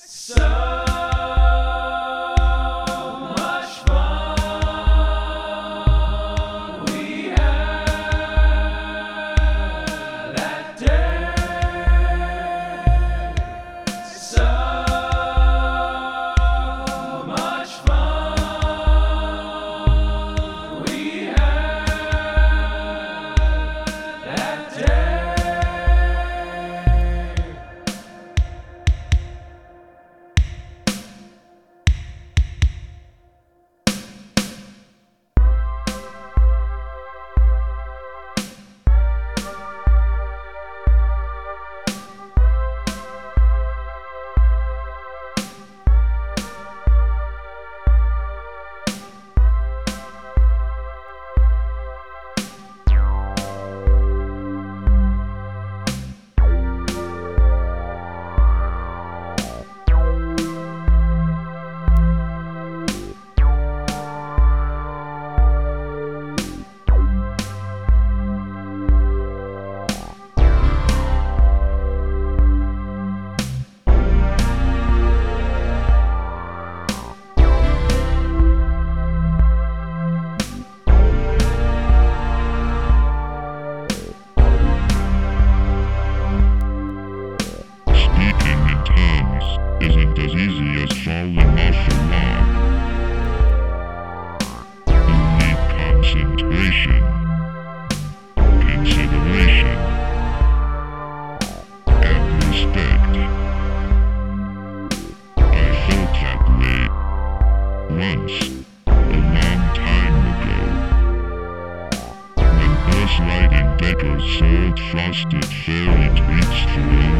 So once, a long time ago. when this light decker sold frosted fairy treats for you.